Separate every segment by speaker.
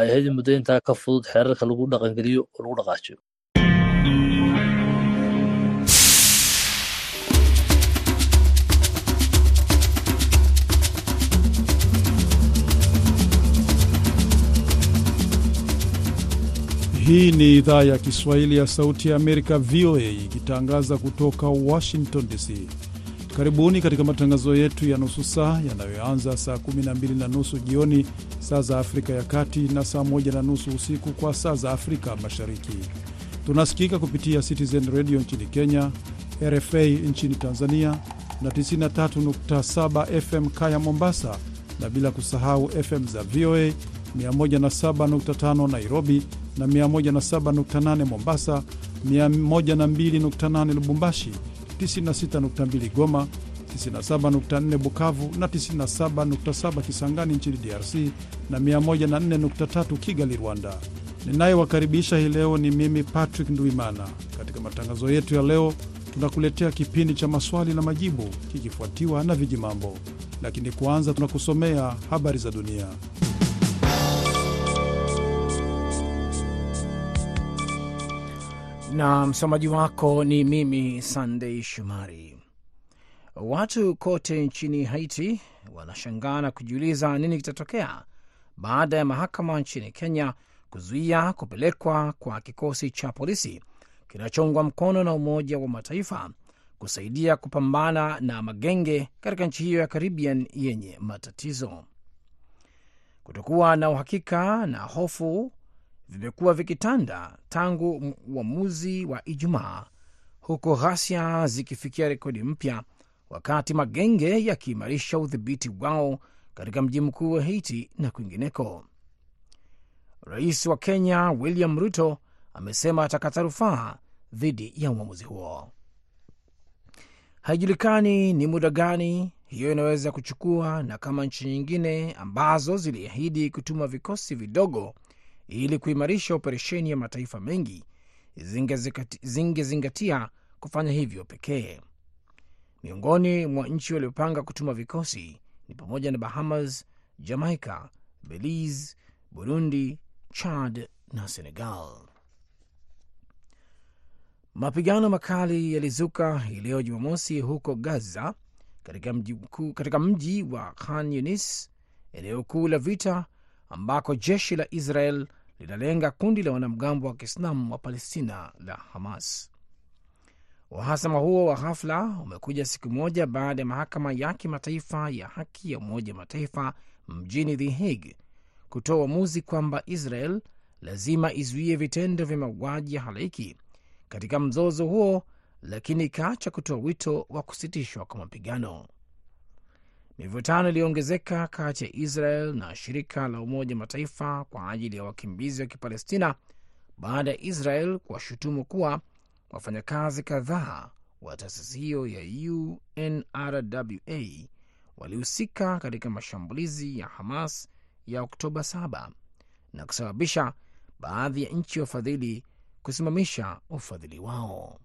Speaker 1: ay ahayd muddo intaa ka fudud xeerarka lagu dhaqangeliyo oo lagu dhaqaajiyo
Speaker 2: Hii ni idhaa ya Kiswahili ya Sauti ya Amerika, VOA, ikitangaza kutoka Washington DC. Karibuni katika matangazo yetu ya nusu saa yanayoanza saa 12 na nusu jioni saa za Afrika ya Kati na saa 1 na nusu usiku kwa saa za Afrika Mashariki. Tunasikika kupitia Citizen Radio nchini Kenya, RFA nchini Tanzania na 93.7 FM Kaya Mombasa, na bila kusahau FM za VOA 107.5 Nairobi na 107.8 Mombasa, 102.8 Lubumbashi, 96.2 Goma, 97.4 Bukavu na 97.7 Kisangani nchini DRC na 104.3 Kigali, Rwanda. Ninayewakaribisha hii leo ni mimi Patrick Nduimana. Katika matangazo yetu ya leo, tunakuletea kipindi cha maswali na majibu kikifuatiwa na vijimambo, lakini kwanza tunakusomea habari za dunia.
Speaker 3: Na msomaji wako ni mimi Sandei Shumari. Watu kote nchini Haiti wanashangaa na kujiuliza nini kitatokea baada ya mahakama nchini Kenya kuzuia kupelekwa kwa kikosi cha polisi kinachoungwa mkono na Umoja wa Mataifa kusaidia kupambana na magenge katika nchi hiyo ya Caribbean yenye matatizo. Kutokuwa na uhakika na hofu vimekuwa vikitanda tangu uamuzi wa Ijumaa, huku ghasia zikifikia rekodi mpya, wakati magenge yakiimarisha udhibiti wao katika mji mkuu wa Haiti na kwingineko. Rais wa Kenya William Ruto amesema atakata rufaa dhidi ya uamuzi huo. Haijulikani ni muda gani hiyo inaweza kuchukua na kama nchi nyingine ambazo ziliahidi kutuma vikosi vidogo ili kuimarisha operesheni ya mataifa mengi zingezingatia kufanya hivyo pekee. Miongoni mwa nchi waliopanga kutuma vikosi ni pamoja na Bahamas, Jamaica, Belize, Burundi, Chad na Senegal. Mapigano makali yalizuka hii leo Jumamosi huko Gaza, katika mji, wa Khan Yunis, eneo kuu la vita ambako jeshi la Israel linalenga kundi la wanamgambo wa Kiislamu wa Palestina la Hamas. Uhasama huo wa ghafla umekuja siku moja baada ya mahakama ya kimataifa ya haki ya Umoja Mataifa mjini The Hague kutoa uamuzi kwamba Israel lazima izuie vitendo vya mauaji ya halaiki katika mzozo huo, lakini ikaacha kutoa wito wa kusitishwa kwa mapigano. Mivutano iliyoongezeka kati ya Israel na shirika la Umoja Mataifa kwa ajili ya wakimbizi wa Kipalestina baada ya Israel kuwashutumu kuwa wafanyakazi kadhaa wa taasisi hiyo ya UNRWA walihusika katika mashambulizi ya Hamas ya Oktoba 7 na kusababisha baadhi ya nchi wafadhili kusimamisha ufadhili wao.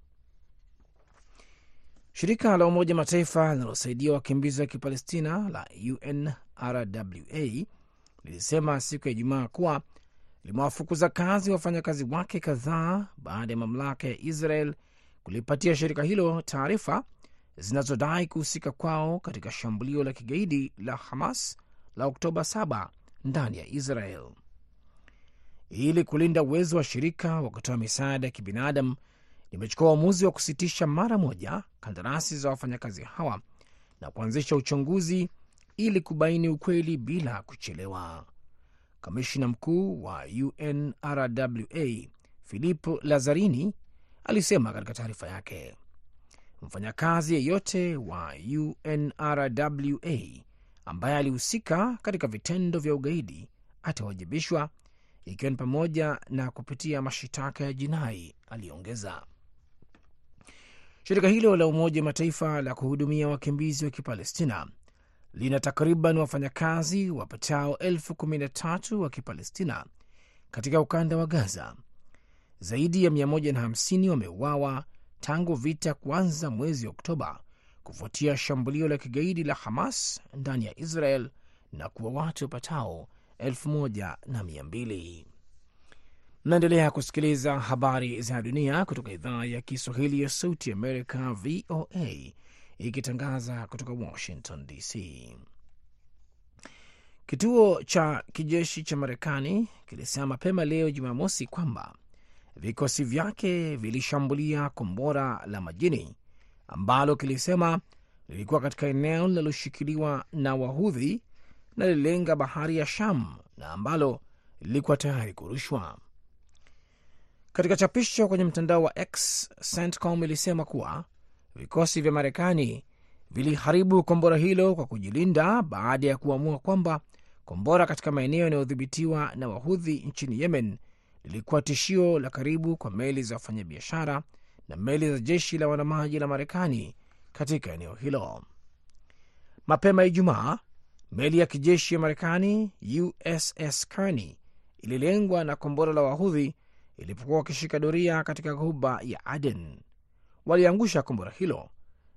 Speaker 3: Shirika la Umoja Mataifa linalosaidia wakimbizi wa Kipalestina la UNRWA lilisema siku ya Ijumaa kuwa limewafukuza kazi wafanyakazi wake kadhaa baada ya mamlaka ya Israel kulipatia shirika hilo taarifa zinazodai kuhusika kwao katika shambulio la kigaidi la Hamas la Oktoba 7 ndani ya Israel. Ili kulinda uwezo wa shirika wa kutoa misaada ya kibinadamu limechukua uamuzi wa kusitisha mara moja kandarasi za wafanyakazi hawa na kuanzisha uchunguzi ili kubaini ukweli bila kuchelewa. Kamishna mkuu wa UNRWA Filippo Lazzarini alisema katika taarifa yake, mfanyakazi yeyote wa UNRWA ambaye alihusika katika vitendo vya ugaidi atawajibishwa, ikiwa ni pamoja na kupitia mashitaka ya jinai, aliongeza. Shirika hilo la Umoja wa Mataifa la kuhudumia wakimbizi wa Kipalestina lina takriban wafanyakazi wapatao elfu kumi na tatu wa Kipalestina katika ukanda wa Gaza. Zaidi ya 150 wameuawa tangu vita kuanza mwezi Oktoba kufuatia shambulio la kigaidi la Hamas ndani ya Israel na kuwa watu wapatao elfu moja na mia mbili. Mnaendelea kusikiliza habari za dunia kutoka idhaa ya Kiswahili ya Sauti Amerika, VOA, ikitangaza kutoka Washington DC. Kituo cha kijeshi cha Marekani kilisema mapema leo Jumamosi kwamba vikosi vyake vilishambulia kombora la majini ambalo kilisema lilikuwa katika eneo linaloshikiliwa na Wahudhi na lililenga bahari ya Sham na ambalo lilikuwa tayari kurushwa. Katika chapisho kwenye mtandao wa X, CENTCOM ilisema kuwa vikosi vya Marekani viliharibu kombora hilo kwa kujilinda baada ya kuamua kwamba kombora katika maeneo yanayodhibitiwa na Wahudhi nchini Yemen lilikuwa tishio la karibu kwa meli za wafanyabiashara na meli za jeshi la wanamaji la Marekani katika eneo hilo. Mapema Ijumaa, meli ya kijeshi ya Marekani USS Kearney ililengwa na kombora la Wahudhi ilipokuwa wakishika doria katika ghuba ya Aden. Waliangusha kombora hilo,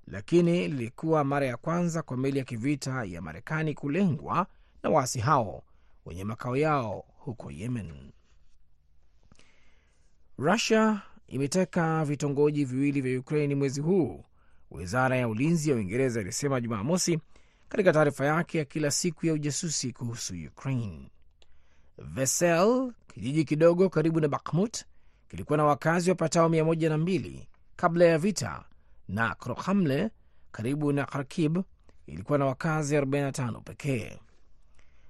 Speaker 3: lakini lilikuwa mara ya kwanza kwa meli ya kivita ya Marekani kulengwa na waasi hao wenye makao yao huko Yemen. Rusia imeteka vitongoji viwili vya Ukraini mwezi huu, wizara ya ulinzi ya Uingereza ilisema Jumamosi katika taarifa yake ya kila siku ya ujasusi kuhusu Ukraine. Vesel, kijiji kidogo karibu na Bakhmut, kilikuwa na wakazi wapatao mia moja na mbili kabla ya vita, na Krokhamle karibu na Kharkib ilikuwa na wakazi 45 pekee.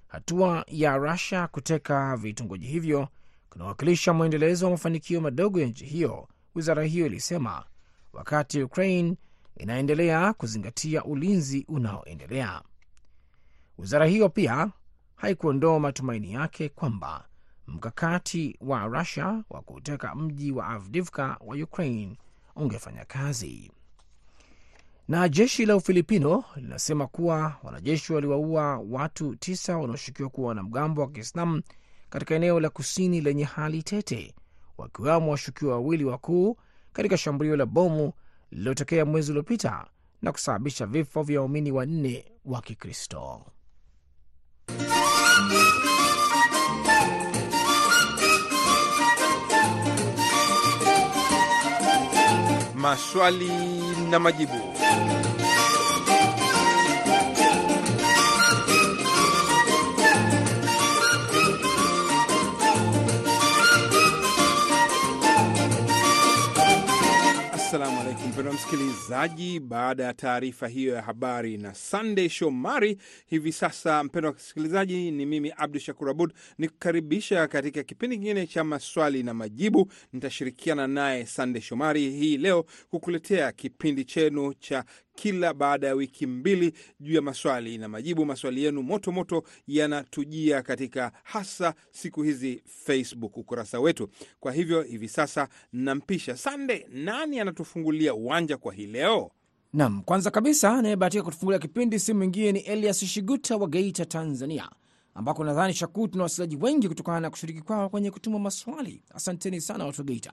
Speaker 3: Hatua ya Rusia kuteka vitongoji hivyo kunawakilisha mwendelezo wa mafanikio madogo ya nchi hiyo, wizara hiyo ilisema, wakati Ukraine inaendelea kuzingatia ulinzi unaoendelea. Wizara hiyo pia haikuondoa matumaini yake kwamba mkakati wa Rusia wa kuteka mji wa Avdivka wa Ukraine ungefanya kazi. Na jeshi la Ufilipino linasema kuwa wanajeshi waliwaua watu tisa wanaoshukiwa kuwa wanamgambo wa Kiislamu katika eneo la kusini lenye hali tete, wakiwamo washukiwa wawili wakuu katika shambulio la bomu lililotokea mwezi uliopita na kusababisha vifo vya waumini wanne wa Kikristo.
Speaker 4: Maswali na majibu. Mpendwa msikilizaji, baada ya taarifa hiyo ya habari na Sunday Shomari. Hivi sasa, mpendwa msikilizaji, ni mimi Abdu Shakur Abud ni kukaribisha katika kipindi kingine cha maswali na majibu. Nitashirikiana naye Sunday Shomari hii leo kukuletea kipindi chenu cha kila baada ya wiki mbili juu ya maswali na majibu. Maswali yenu moto moto yanatujia katika hasa siku hizi Facebook, ukurasa wetu. Kwa hivyo hivi sasa nampisha Sande, nani anatufungulia uwanja kwa hii leo?
Speaker 3: Nam, kwanza kabisa anayebahatika kutufungulia kipindi si mwingine ni Elias Shiguta wa Geita, Tanzania, ambako nadhani Shakuu tuna wasikizaji wengi kutokana na kushiriki kwao kwenye kutuma maswali. Asanteni sana watu wa Geita.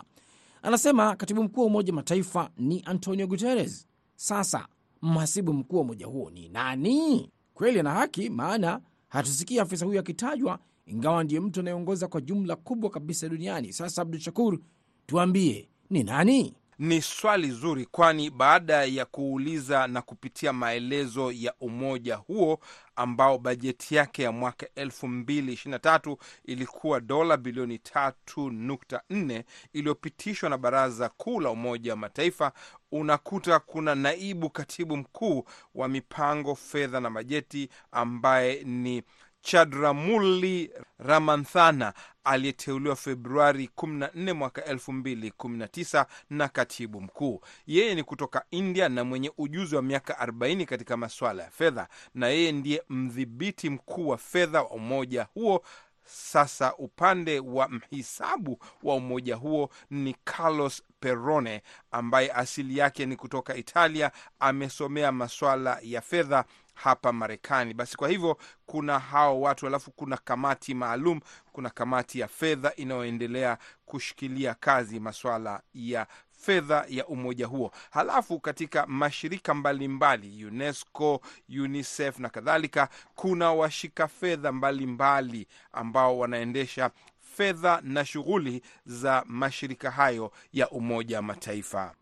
Speaker 3: Anasema katibu mkuu wa Umoja Mataifa ni Antonio Guterres. Sasa mhasibu mkuu wa umoja huo ni nani? Kweli ana haki, maana hatusikia afisa huyo akitajwa, ingawa ndiye mtu anayeongoza kwa jumla kubwa kabisa duniani. Sasa Abdu Shakur, tuambie ni nani?
Speaker 4: Ni swali zuri, kwani baada ya kuuliza na kupitia maelezo ya umoja huo ambao bajeti yake ya mwaka 2023 ilikuwa dola bilioni 3.4 iliyopitishwa na Baraza Kuu la Umoja wa Mataifa, unakuta kuna naibu katibu mkuu wa mipango, fedha na bajeti ambaye ni Chadramuli Ramanthana aliyeteuliwa Februari 14 mwaka 2019 na katibu mkuu. Yeye ni kutoka India na mwenye ujuzi wa miaka 40 katika masuala ya fedha, na yeye ndiye mdhibiti mkuu wa fedha wa umoja huo. Sasa upande wa mhisabu wa umoja huo ni Carlos Perone ambaye asili yake ni kutoka Italia, amesomea masuala ya fedha hapa Marekani. Basi kwa hivyo kuna hao watu, alafu kuna kamati maalum, kuna kamati ya fedha inayoendelea kushikilia kazi masuala ya fedha ya umoja huo. Halafu katika mashirika mbalimbali mbali, UNESCO, UNICEF na kadhalika, kuna washika fedha mbalimbali ambao wanaendesha fedha na shughuli za mashirika hayo ya Umoja wa Mataifa.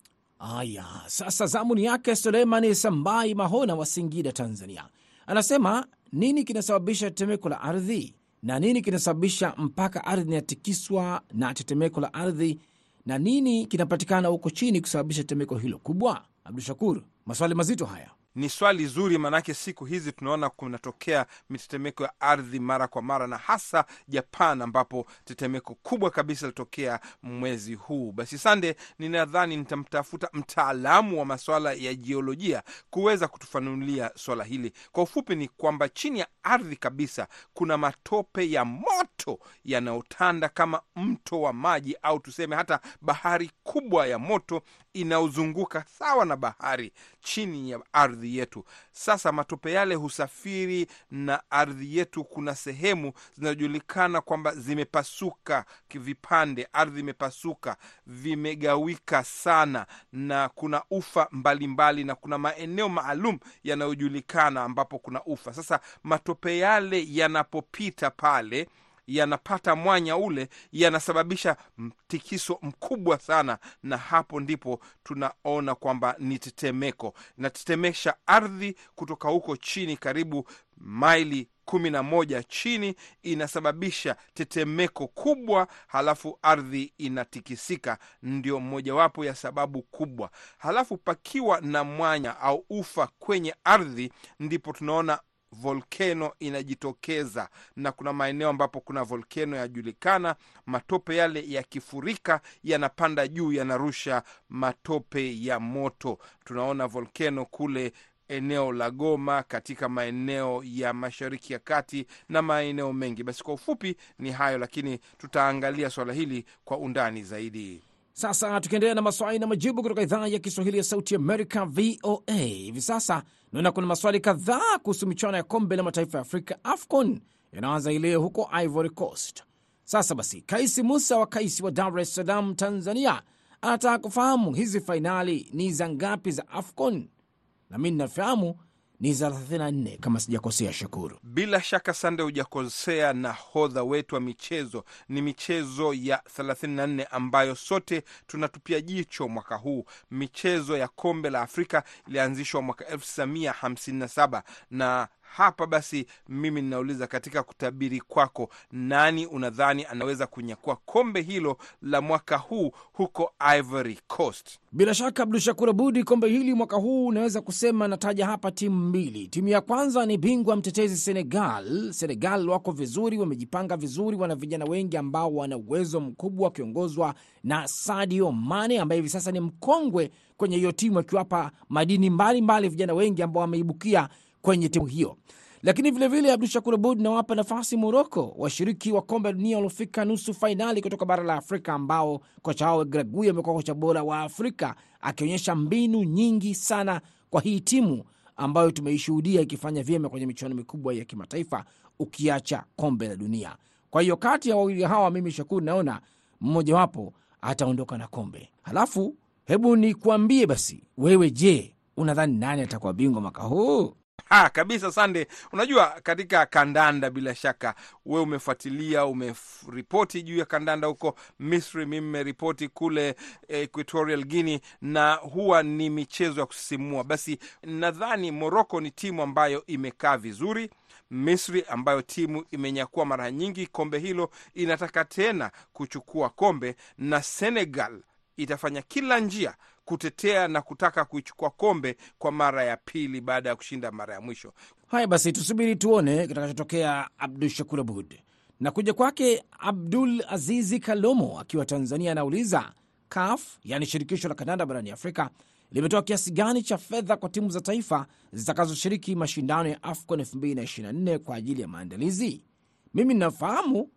Speaker 3: Aya, sasa zamuni yake Suleimani Sambai Mahona wa Singida, Tanzania, anasema nini kinasababisha tetemeko la ardhi na nini kinasababisha mpaka ardhi inatikiswa na tetemeko la ardhi na nini kinapatikana huko chini kusababisha tetemeko hilo kubwa? Abdu Shakur, maswali mazito haya.
Speaker 4: Ni swali zuri, maanake siku hizi tunaona kunatokea mitetemeko ya ardhi mara kwa mara, na hasa Japan ambapo tetemeko kubwa kabisa litokea mwezi huu. Basi Sande, ninadhani nitamtafuta mtaalamu wa maswala ya jiolojia kuweza kutufanulia swala hili. Kwa ufupi, ni kwamba chini ya ardhi kabisa kuna matope ya moto yanayotanda kama mto wa maji, au tuseme hata bahari kubwa ya moto inayozunguka sawa na bahari chini ya ardhi yetu. Sasa matope yale husafiri na ardhi yetu. Kuna sehemu zinazojulikana kwamba zimepasuka vipande, ardhi imepasuka, vimegawika sana, na kuna ufa mbalimbali mbali, na kuna maeneo maalum yanayojulikana ambapo kuna ufa. Sasa matope yale yanapopita pale yanapata mwanya ule, yanasababisha mtikiso mkubwa sana, na hapo ndipo tunaona kwamba ni tetemeko, inatetemesha ardhi kutoka huko chini, karibu maili kumi na moja chini, inasababisha tetemeko kubwa, halafu ardhi inatikisika. Ndio mojawapo ya sababu kubwa. Halafu pakiwa na mwanya au ufa kwenye ardhi, ndipo tunaona volkeno inajitokeza na kuna maeneo ambapo kuna volkeno yajulikana. Matope yale yakifurika yanapanda juu, yanarusha matope ya moto. Tunaona volkeno kule eneo la Goma, katika maeneo ya mashariki ya kati na maeneo mengi. Basi kwa ufupi ni hayo, lakini tutaangalia swala hili kwa undani zaidi.
Speaker 3: Sasa tukiendelea na maswali na majibu kutoka idhaa ya Kiswahili ya Sauti Amerika, VOA. Hivi sasa naona kuna maswali kadhaa kuhusu michuano ya kombe la mataifa ya Afrika, AFCON, yanaanza ileo huko Ivory Coast. Sasa basi, Kaisi Musa wa Kaisi wa Dar es Salaam, Tanzania, anataka kufahamu hizi fainali ni za ngapi za AFCON, na mi ninafahamu ni za 34 kama sijakosea. Shukuru.
Speaker 4: Bila shaka Sande, hujakosea. Nahodha wetu wa michezo ni michezo ya 34 ambayo sote tunatupia jicho mwaka huu. Michezo ya kombe la Afrika ilianzishwa mwaka 1957 na hapa basi, mimi ninauliza katika kutabiri kwako, nani unadhani anaweza kunyakua kombe hilo la mwaka huu huko Ivory Coast?
Speaker 3: Bila shaka Abdu Shakur Abudi, kombe hili mwaka huu unaweza kusema, nataja hapa timu mbili. Timu ya kwanza ni bingwa mtetezi Senegal. Senegal wako vizuri, wamejipanga vizuri, wana vijana wengi ambao wana uwezo mkubwa, wakiongozwa na Sadio Mane ambaye hivi sasa ni mkongwe kwenye hiyo timu, akiwapa madini mbalimbali vijana wengi ambao wameibukia kwenye timu hiyo. Lakini vilevile Abdu Shakur Abud nawapa nafasi Moroko, washiriki wa kombe la dunia waliofika nusu fainali kutoka bara la Afrika, ambao kocha wao Gragui amekuwa kocha bora wa Afrika, akionyesha mbinu nyingi sana kwa hii timu ambayo tumeishuhudia ikifanya vyema kwenye michuano mikubwa ya kimataifa, ukiacha kombe la dunia. Kwa hiyo kati ya wawili hawa, mimi Shakur naona mmojawapo ataondoka na kombe. Halafu hebu nikuambie basi, wewe je, unadhani nani atakuwa bingwa mwaka huu?
Speaker 4: Ha, kabisa Sande. Unajua, katika kandanda, bila shaka we umefuatilia, umeripoti juu ya kandanda huko Misri, mimi nimeripoti kule Equatorial Guinea, na huwa ni michezo ya kusisimua. Basi nadhani Morocco ni timu ambayo imekaa vizuri. Misri ambayo timu imenyakua mara nyingi kombe hilo inataka tena kuchukua kombe, na Senegal itafanya kila njia kutetea na kutaka kuichukua kombe kwa mara ya pili baada ya kushinda mara ya mwisho.
Speaker 3: Haya basi, tusubiri tuone kitakachotokea. Abdul Shakur Abud na kuja kwake. Abdul Azizi Kalomo akiwa Tanzania anauliza CAF, yaani shirikisho la kandanda barani Afrika, limetoa kiasi gani cha fedha kwa timu za taifa zitakazoshiriki mashindano ya AFCON 2024 kwa ajili ya maandalizi? Mimi ninafahamu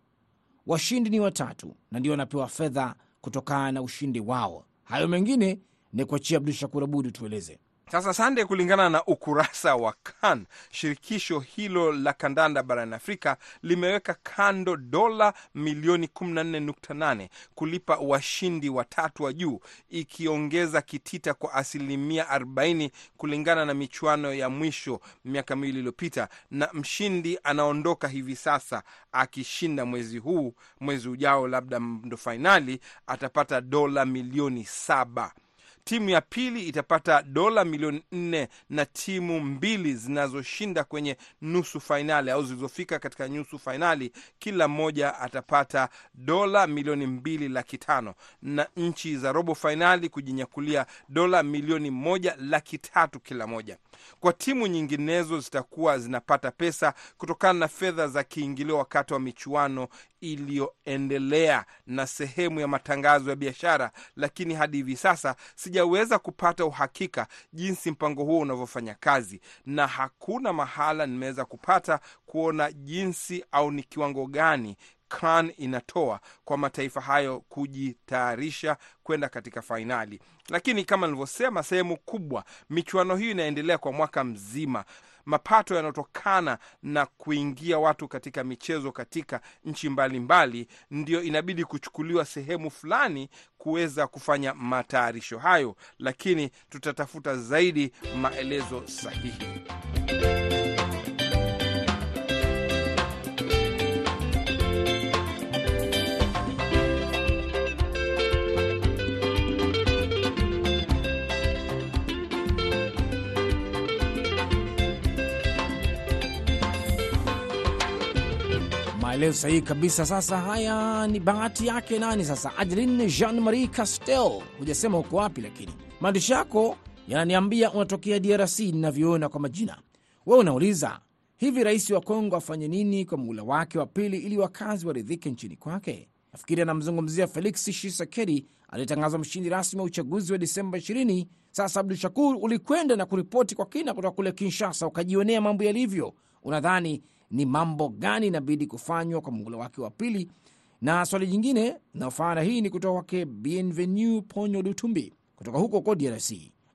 Speaker 3: washindi ni watatu na ndio wanapewa fedha kutokana na ushindi wao. Hayo mengine ni kuachia Abdu Shakur Abud tueleze.
Speaker 4: Sasa Sande, kulingana na ukurasa wa CAN, shirikisho hilo la kandanda barani Afrika limeweka kando dola milioni 14.8 kulipa washindi watatu wa juu, ikiongeza kitita kwa asilimia 40 kulingana na michuano ya mwisho miaka miwili iliyopita, na mshindi anaondoka hivi sasa akishinda mwezi huu, mwezi ujao, labda ndo fainali, atapata dola milioni saba. Timu ya pili itapata dola milioni nne na timu mbili zinazoshinda kwenye nusu fainali au zilizofika katika nusu fainali, kila mmoja atapata dola milioni mbili laki tano na nchi za robo fainali kujinyakulia dola milioni moja laki tatu kila moja. Kwa timu nyinginezo zitakuwa zinapata pesa kutokana na fedha za kiingilio wakati wa michuano iliyoendelea na sehemu ya matangazo ya biashara, lakini hadi hivi sasa sijaweza kupata uhakika jinsi mpango huo unavyofanya kazi, na hakuna mahala nimeweza kupata kuona jinsi au ni kiwango gani CAN inatoa kwa mataifa hayo kujitayarisha kwenda katika fainali. Lakini kama nilivyosema, sehemu kubwa michuano hiyo inaendelea kwa mwaka mzima. Mapato yanayotokana na kuingia watu katika michezo katika nchi mbalimbali ndio inabidi kuchukuliwa sehemu fulani kuweza kufanya matayarisho hayo, lakini tutatafuta zaidi maelezo sahihi.
Speaker 3: Maelezo sahihi kabisa. Sasa haya ni bahati yake nani sasa? Adeline Jean Marie Castel, hujasema uko wapi, lakini maandishi yako yananiambia unatokea DRC ninavyoona kwa majina. We unauliza hivi, rais wa Kongo afanye nini kwa muhula wake wa pili ili wakazi waridhike nchini kwake? Nafikiri anamzungumzia Felix Tshisekedi aliyetangazwa mshindi rasmi wa uchaguzi wa Disemba 20. Sasa Abdu Shakur, ulikwenda na kuripoti kwa kina kutoka kule Kinshasa, ukajionea mambo yalivyo. Unadhani ni mambo gani inabidi kufanywa kwa muhula wake wa pili? Na swali jingine inayofanana hii ni kutoka kwake Bienvenu Ponyo Dutumbi kutoka huko ko DRC.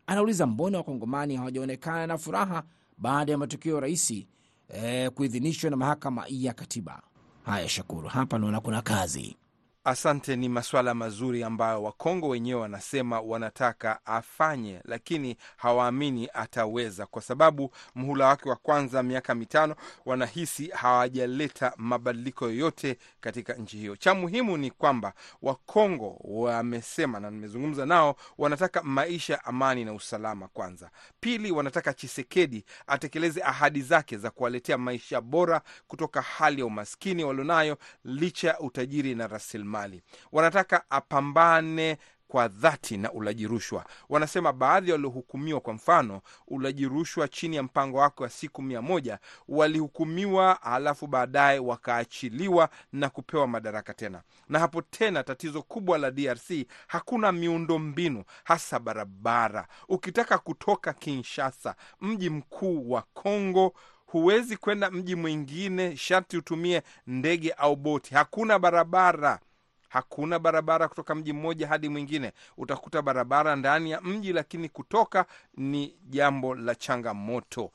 Speaker 3: Anauliza, mbona wakongomani hawajaonekana na furaha baada ya matokeo ya raisi eh, kuidhinishwa na mahakama ya katiba? Haya, Shakuru, hapa naona kuna kazi.
Speaker 4: Asante. Ni masuala mazuri ambayo Wakongo wenyewe wanasema wanataka afanye, lakini hawaamini ataweza, kwa sababu mhula wake wa kwanza miaka mitano wanahisi hawajaleta mabadiliko yoyote katika nchi hiyo. Cha muhimu ni kwamba Wakongo wamesema, na nimezungumza nao, wanataka maisha, amani na usalama kwanza. Pili, wanataka Chisekedi atekeleze ahadi zake za kuwaletea maisha bora kutoka hali ya umaskini walionayo, licha ya utajiri na rasilimali mali. Wanataka apambane kwa dhati na ulaji rushwa. Wanasema baadhi waliohukumiwa, kwa mfano ulaji rushwa chini ya mpango wake wa siku mia moja walihukumiwa, halafu baadaye wakaachiliwa na kupewa madaraka tena. Na hapo tena, tatizo kubwa la DRC hakuna miundo mbinu, hasa barabara. Ukitaka kutoka Kinshasa, mji mkuu wa Kongo huwezi kwenda mji mwingine, sharti utumie ndege au boti. Hakuna barabara hakuna barabara kutoka mji mmoja hadi mwingine. Utakuta barabara ndani ya mji, lakini kutoka ni jambo la changamoto.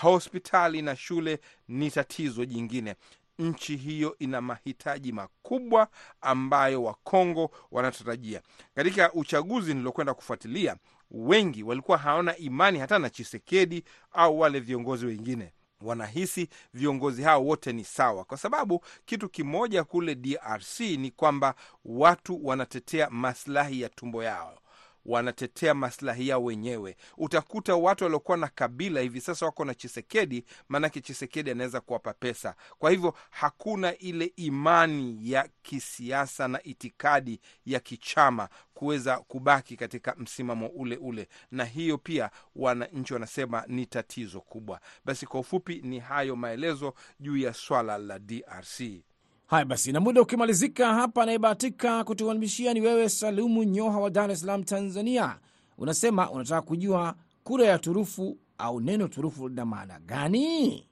Speaker 4: Hospitali na shule ni tatizo jingine. Nchi hiyo ina mahitaji makubwa ambayo Wakongo wanatarajia. Katika uchaguzi niliokwenda kufuatilia, wengi walikuwa hawana imani hata na Chisekedi au wale viongozi wengine wanahisi viongozi hao wote ni sawa, kwa sababu kitu kimoja kule DRC ni kwamba watu wanatetea maslahi ya tumbo yao, wanatetea maslahi yao wenyewe. Utakuta watu waliokuwa na kabila hivi sasa wako na Chisekedi, maanake Chisekedi anaweza kuwapa pesa. Kwa hivyo hakuna ile imani ya kisiasa na itikadi ya kichama kuweza kubaki katika msimamo ule ule, na hiyo pia wananchi wanasema ni tatizo kubwa. Basi kwa ufupi, ni hayo maelezo juu ya swala la DRC.
Speaker 3: Haya basi, na muda ukimalizika hapa, anayebahatika kutuanimishia ni wewe Salumu Nyoha wa Dar es Salaam, Tanzania. Unasema unataka kujua kura ya turufu au neno turufu lina maana gani?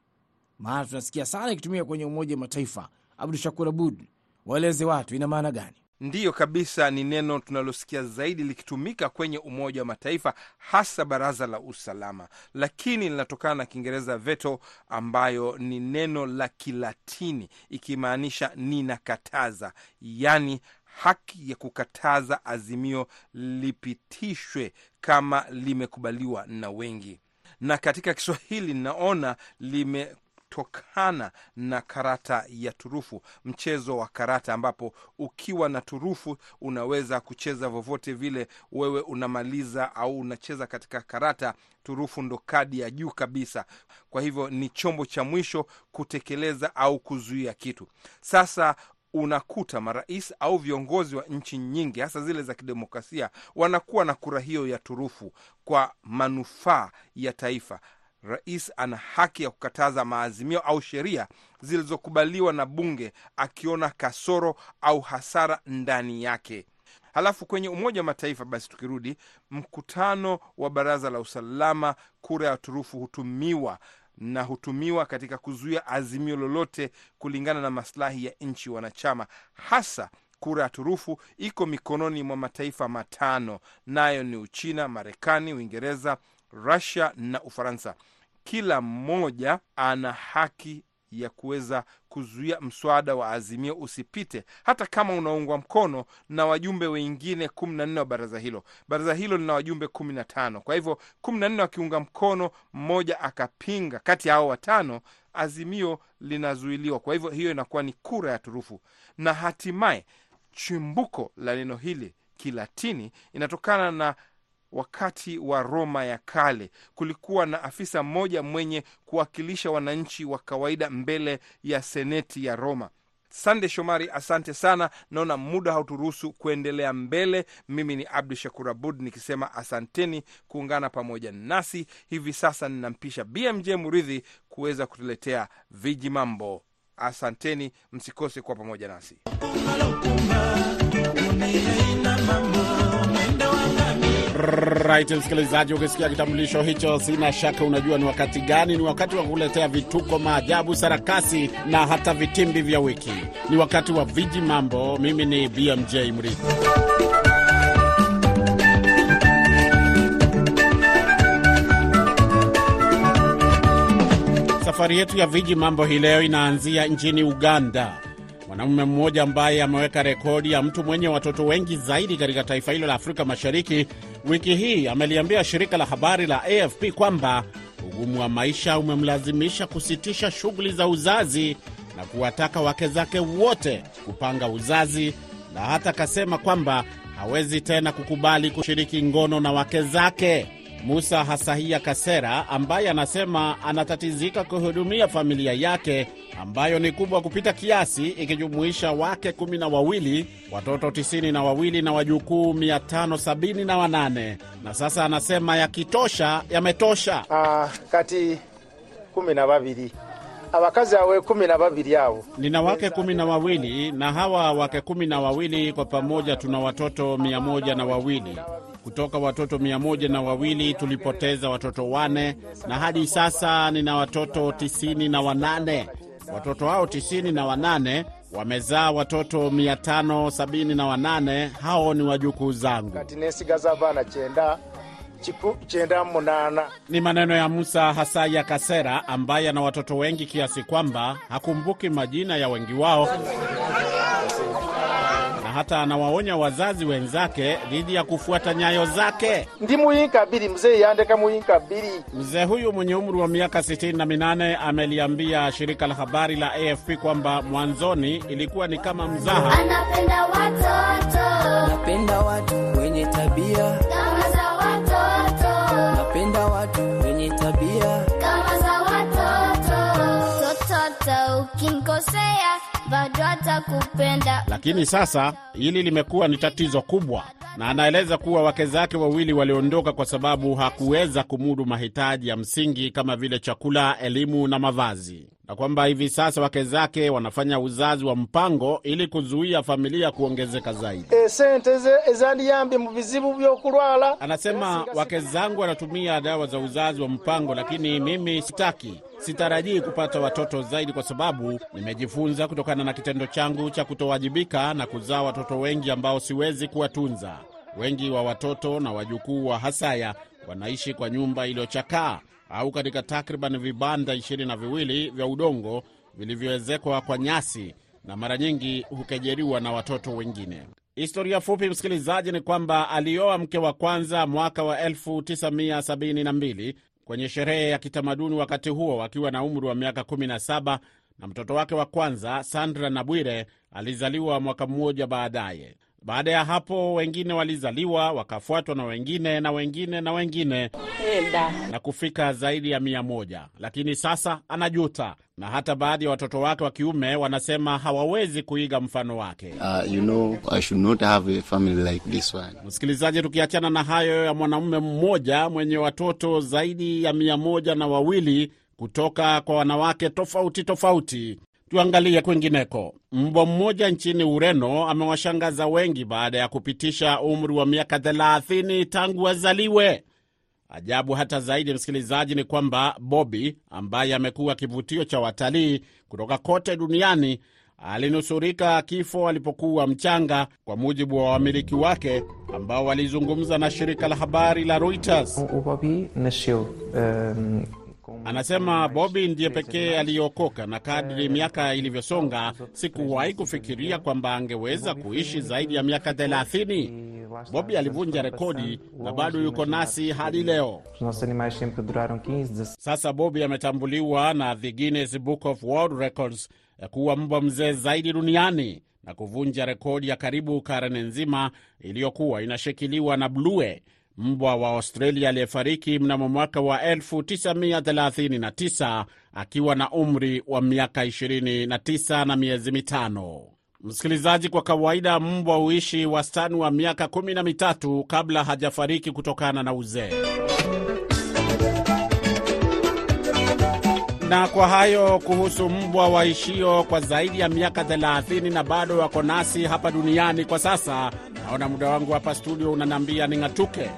Speaker 3: Maana tunasikia sana ikitumika kwenye Umoja wa Mataifa. Abdu Shakur Abud, waeleze watu ina maana gani?
Speaker 4: Ndiyo kabisa, ni neno tunalosikia zaidi likitumika kwenye Umoja wa Mataifa, hasa Baraza la Usalama, lakini linatokana na Kiingereza veto, ambayo ni neno la Kilatini ikimaanisha ninakataza, yaani haki ya kukataza azimio lipitishwe kama limekubaliwa na wengi. Na katika Kiswahili naona lime tokana na karata ya turufu, mchezo wa karata, ambapo ukiwa na turufu unaweza kucheza vovote vile wewe unamaliza au unacheza katika karata. Turufu ndo kadi ya juu kabisa, kwa hivyo ni chombo cha mwisho kutekeleza au kuzuia kitu. Sasa unakuta marais au viongozi wa nchi nyingi hasa zile za kidemokrasia wanakuwa na kura hiyo ya turufu kwa manufaa ya taifa. Rais ana haki ya kukataza maazimio au sheria zilizokubaliwa na bunge akiona kasoro au hasara ndani yake. Halafu kwenye Umoja wa Mataifa, basi tukirudi mkutano wa Baraza la Usalama, kura ya turufu hutumiwa na hutumiwa katika kuzuia azimio lolote kulingana na maslahi ya nchi wanachama. Hasa kura ya turufu iko mikononi mwa mataifa matano, nayo ni Uchina, Marekani, Uingereza, Rusia na Ufaransa. Kila mmoja ana haki ya kuweza kuzuia mswada wa azimio usipite, hata kama unaungwa mkono na wajumbe wengine kumi na nne wa baraza hilo. Baraza hilo lina wajumbe kumi na tano. Kwa hivyo kumi na nne wakiunga mkono, mmoja akapinga, kati ya hao watano azimio linazuiliwa. Kwa hivyo hiyo inakuwa ni kura ya turufu, na hatimaye chimbuko la neno hili Kilatini inatokana na wakati wa Roma ya kale kulikuwa na afisa mmoja mwenye kuwakilisha wananchi wa kawaida mbele ya seneti ya Roma. Sande Shomari, asante sana. Naona muda hauturuhusu kuendelea mbele. Mimi ni Abdu Shakur Abud nikisema asanteni kuungana pamoja nasi hivi sasa. Ninampisha BMJ Muridhi kuweza kutuletea viji mambo. Asanteni, msikose kuwa pamoja nasi.
Speaker 5: Right, msikilizaji, ukisikia kitambulisho hicho, sina shaka unajua ni wakati gani. Ni wakati wa kuletea vituko, maajabu, sarakasi na hata vitimbi vya wiki. Ni wakati wa viji mambo. Mimi ni BMJ Mridhi. Safari yetu ya viji mambo hii leo inaanzia nchini Uganda. Mwanamume mmoja ambaye ameweka rekodi ya mtu mwenye watoto wengi zaidi katika taifa hilo la Afrika Mashariki wiki hii ameliambia shirika la habari la AFP kwamba ugumu wa maisha umemlazimisha kusitisha shughuli za uzazi na kuwataka wake zake wote kupanga uzazi, na hata akasema kwamba hawezi tena kukubali kushiriki ngono na wake zake. Musa Hasahia Kasera ambaye anasema anatatizika kuhudumia familia yake ambayo ni kubwa kupita kiasi ikijumuisha wake kumi na wawili, watoto tisini na wawili na wajukuu 578 na sasa anasema yakitosha yametosha.
Speaker 6: Ah, kati kumi na babiri abakazi awe kumi na babiri yao
Speaker 5: Nina wake kumi na wawili na hawa wake kumi na wawili kwa pamoja tuna watoto mia moja na wawili. Kutoka watoto mia moja na wawili tulipoteza watoto wane na hadi sasa nina watoto tisini na wanane. Watoto hao tisini na wanane wamezaa watoto mia tano sabini na wanane. Hao ni wajukuu zangu. Ni maneno ya Musa Hasaya Kasera ambaye ana watoto wengi kiasi kwamba hakumbuki majina ya wengi wao, na hata anawaonya wazazi wenzake dhidi ya kufuata nyayo zake.
Speaker 6: ndi muyinkabiri mzee yandeka muyinkabiri.
Speaker 5: Mzee huyu mwenye umri wa miaka 68 ameliambia shirika la habari la AFP kwamba mwanzoni ilikuwa ni kama mzaha,
Speaker 7: Anapenda watoto
Speaker 8: Napenda watu wenye tabia,
Speaker 7: kama za watoto,
Speaker 8: napenda watu wenye tabia.
Speaker 7: kama za watoto. Tototo ukimkosea bado atakupenda.
Speaker 5: lakini sasa hili limekuwa ni tatizo kubwa, na anaeleza kuwa wake zake wawili waliondoka kwa sababu hakuweza kumudu mahitaji ya msingi kama vile chakula, elimu na mavazi. na kwamba hivi sasa wake zake wanafanya uzazi wa mpango ili kuzuia familia kuongezeka zaidi.
Speaker 6: esente ze- ezandiyambye mu bizibu by'okulwala
Speaker 5: Anasema wake zangu wanatumia dawa za uzazi wa mpango, lakini mimi sitaki, sitarajii kupata watoto zaidi, kwa sababu nimejifunza kutokana na kitendo changu cha kutowajibika na kuzaa watoto wengi ambao siwezi kuwatunza. Wengi wa watoto na wajukuu wa Hasaya wanaishi kwa nyumba iliyochakaa au katika takriban vibanda ishirini na viwili vya udongo vilivyoezekwa kwa nyasi na mara nyingi hukejeriwa na watoto wengine. Historia fupi, msikilizaji, ni kwamba alioa mke wa kwanza mwaka wa 1972 kwenye sherehe ya kitamaduni, wakati huo akiwa na umri wa miaka 17, na mtoto wake wa kwanza Sandra Nabwire alizaliwa mwaka mmoja baadaye. Baada ya hapo wengine walizaliwa, wakafuatwa na wengine na wengine na wengine. Na kufika zaidi ya mia moja, lakini sasa anajuta, na hata baadhi ya watoto wake wa kiume wanasema hawawezi kuiga mfano wake.
Speaker 9: Uh, you know, I should not have a family like this one.
Speaker 5: Msikilizaji, tukiachana na hayo ya mwanamume mmoja mwenye watoto zaidi ya mia moja na wawili kutoka kwa wanawake tofauti tofauti, tuangalie kwingineko. Mbwa mmoja nchini Ureno amewashangaza wengi baada ya kupitisha umri wa miaka 30 tangu azaliwe. Ajabu hata zaidi, msikilizaji, ni kwamba Bobi ambaye amekuwa kivutio cha watalii kutoka kote duniani alinusurika kifo alipokuwa mchanga, kwa mujibu wa wamiliki wake ambao walizungumza na shirika la habari la Reuters. Anasema Bobi ndiye pekee aliyeokoka, na kadri miaka ilivyosonga, sikuwahi kufikiria kwamba angeweza kuishi zaidi ya miaka 30. Bobi alivunja rekodi na bado yuko nasi hadi leo.
Speaker 10: Os nossos animais sempre duraram 15, 16
Speaker 5: Sasa Bobi ametambuliwa na the Guinness Book of World Records kuwa mbwa mzee zaidi duniani na kuvunja rekodi ya karibu karne nzima iliyokuwa inashikiliwa na Blue, mbwa wa Australia aliyefariki mnamo mwaka wa 1939 akiwa na umri wa miaka 29 na miezi mitano. Msikilizaji, kwa kawaida mbwa huishi wastani wa miaka kumi na mitatu kabla hajafariki kutokana na uzee. Na kwa hayo kuhusu mbwa waishio kwa zaidi ya miaka 30 na bado wako nasi hapa duniani kwa sasa. Naona muda wangu hapa studio unaniambia ning'atuke.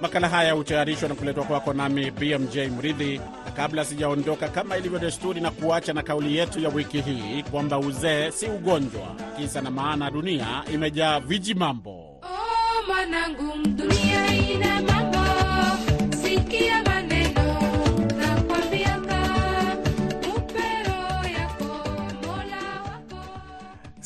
Speaker 5: Makala haya hutayarishwa na kuletwa kwako nami BMJ Mridhi, na kabla sijaondoka, kama ilivyo desturi, na kuacha na kauli yetu ya wiki hii kwamba uzee si ugonjwa. Kisa na maana, dunia imejaa viji mambo.
Speaker 11: Oh, manangu, dunia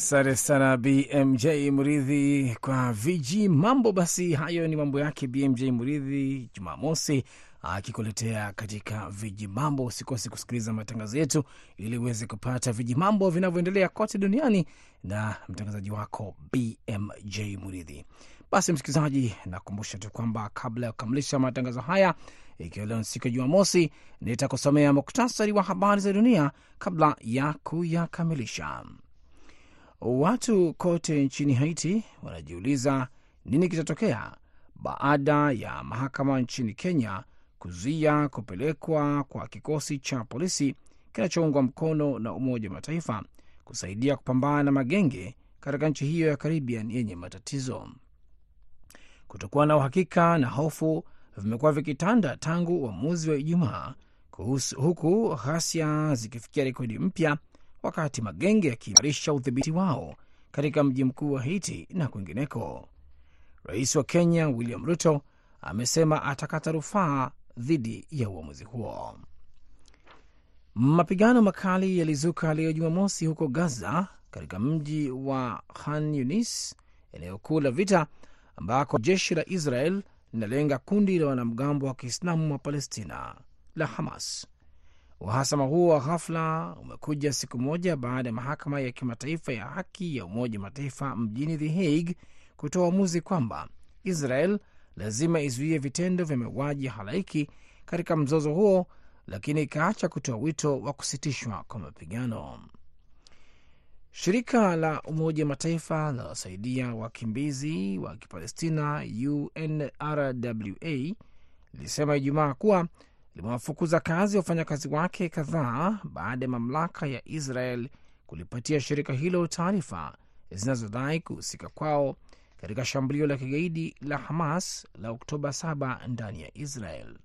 Speaker 3: Asante sana BMJ Mridhi kwa viji mambo. Basi hayo ni mambo yake BMJ Mridhi Jumamosi akikuletea katika viji mambo. Usikose kusikiliza matangazo yetu ili uweze kupata viji mambo vinavyoendelea kote duniani na mtangazaji wako BMJ Muridhi. Basi msikilizaji, nakumbusha tu kwamba kabla ya kukamilisha matangazo haya, ikiwa leo ni siku ya Jumamosi, nitakusomea muktasari wa habari za dunia kabla ya kuyakamilisha. Watu kote nchini Haiti wanajiuliza nini kitatokea baada ya mahakama nchini Kenya kuzuia kupelekwa kwa kikosi cha polisi kinachoungwa mkono na Umoja wa Mataifa kusaidia kupambana na magenge katika nchi hiyo ya Caribbean yenye matatizo. Kutokuwa na uhakika na hofu vimekuwa vikitanda tangu uamuzi wa Ijumaa, huku ghasia zikifikia rekodi mpya, wakati magenge yakiimarisha udhibiti wao katika mji mkuu wa Haiti na kwingineko. Rais wa Kenya William Ruto amesema atakata rufaa dhidi ya uamuzi huo. Mapigano makali yalizuka leo Jumamosi huko Gaza, katika mji wa Khan Yunis, eneo kuu la vita ambako jeshi la Israel linalenga kundi la wanamgambo wa Kiislamu wa Palestina la Hamas. Uhasama huo wa ghafla umekuja siku moja baada ya mahakama ya kimataifa ya haki ya Umoja wa Mataifa mjini The Hague kutoa uamuzi kwamba Israel lazima izuie vitendo vya mauaji halaiki katika mzozo huo, lakini ikaacha kutoa wito wa kusitishwa kwa mapigano. Shirika la Umoja wa Mataifa linalosaidia wakimbizi wa Kipalestina, UNRWA, lilisema Ijumaa kuwa limewafukuza kazi wafanyakazi wake kadhaa baada ya mamlaka ya Israel kulipatia shirika hilo taarifa zinazodai kuhusika kwao katika shambulio la kigaidi la Hamas la Oktoba 7 ndani ya Israel.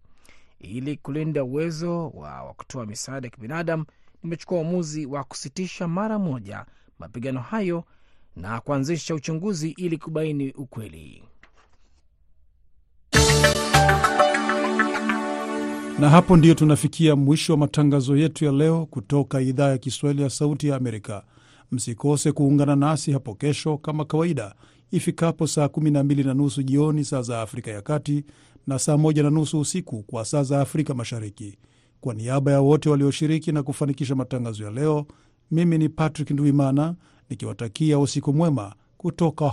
Speaker 3: Ili kulinda uwezo wa wa kutoa misaada ya kibinadamu, nimechukua uamuzi wa kusitisha mara moja mapigano hayo na kuanzisha uchunguzi ili kubaini ukweli.
Speaker 2: Na hapo ndiyo tunafikia mwisho wa matangazo yetu ya leo kutoka idhaa ya Kiswahili ya Sauti ya Amerika. Msikose kuungana nasi hapo kesho kama kawaida ifikapo saa 12 na nusu jioni saa za Afrika ya Kati na saa 1 na nusu usiku kwa saa za Afrika Mashariki. Kwa niaba ya wote walioshiriki na kufanikisha matangazo ya leo, mimi ni Patrick Ndwimana nikiwatakia usiku mwema kutoka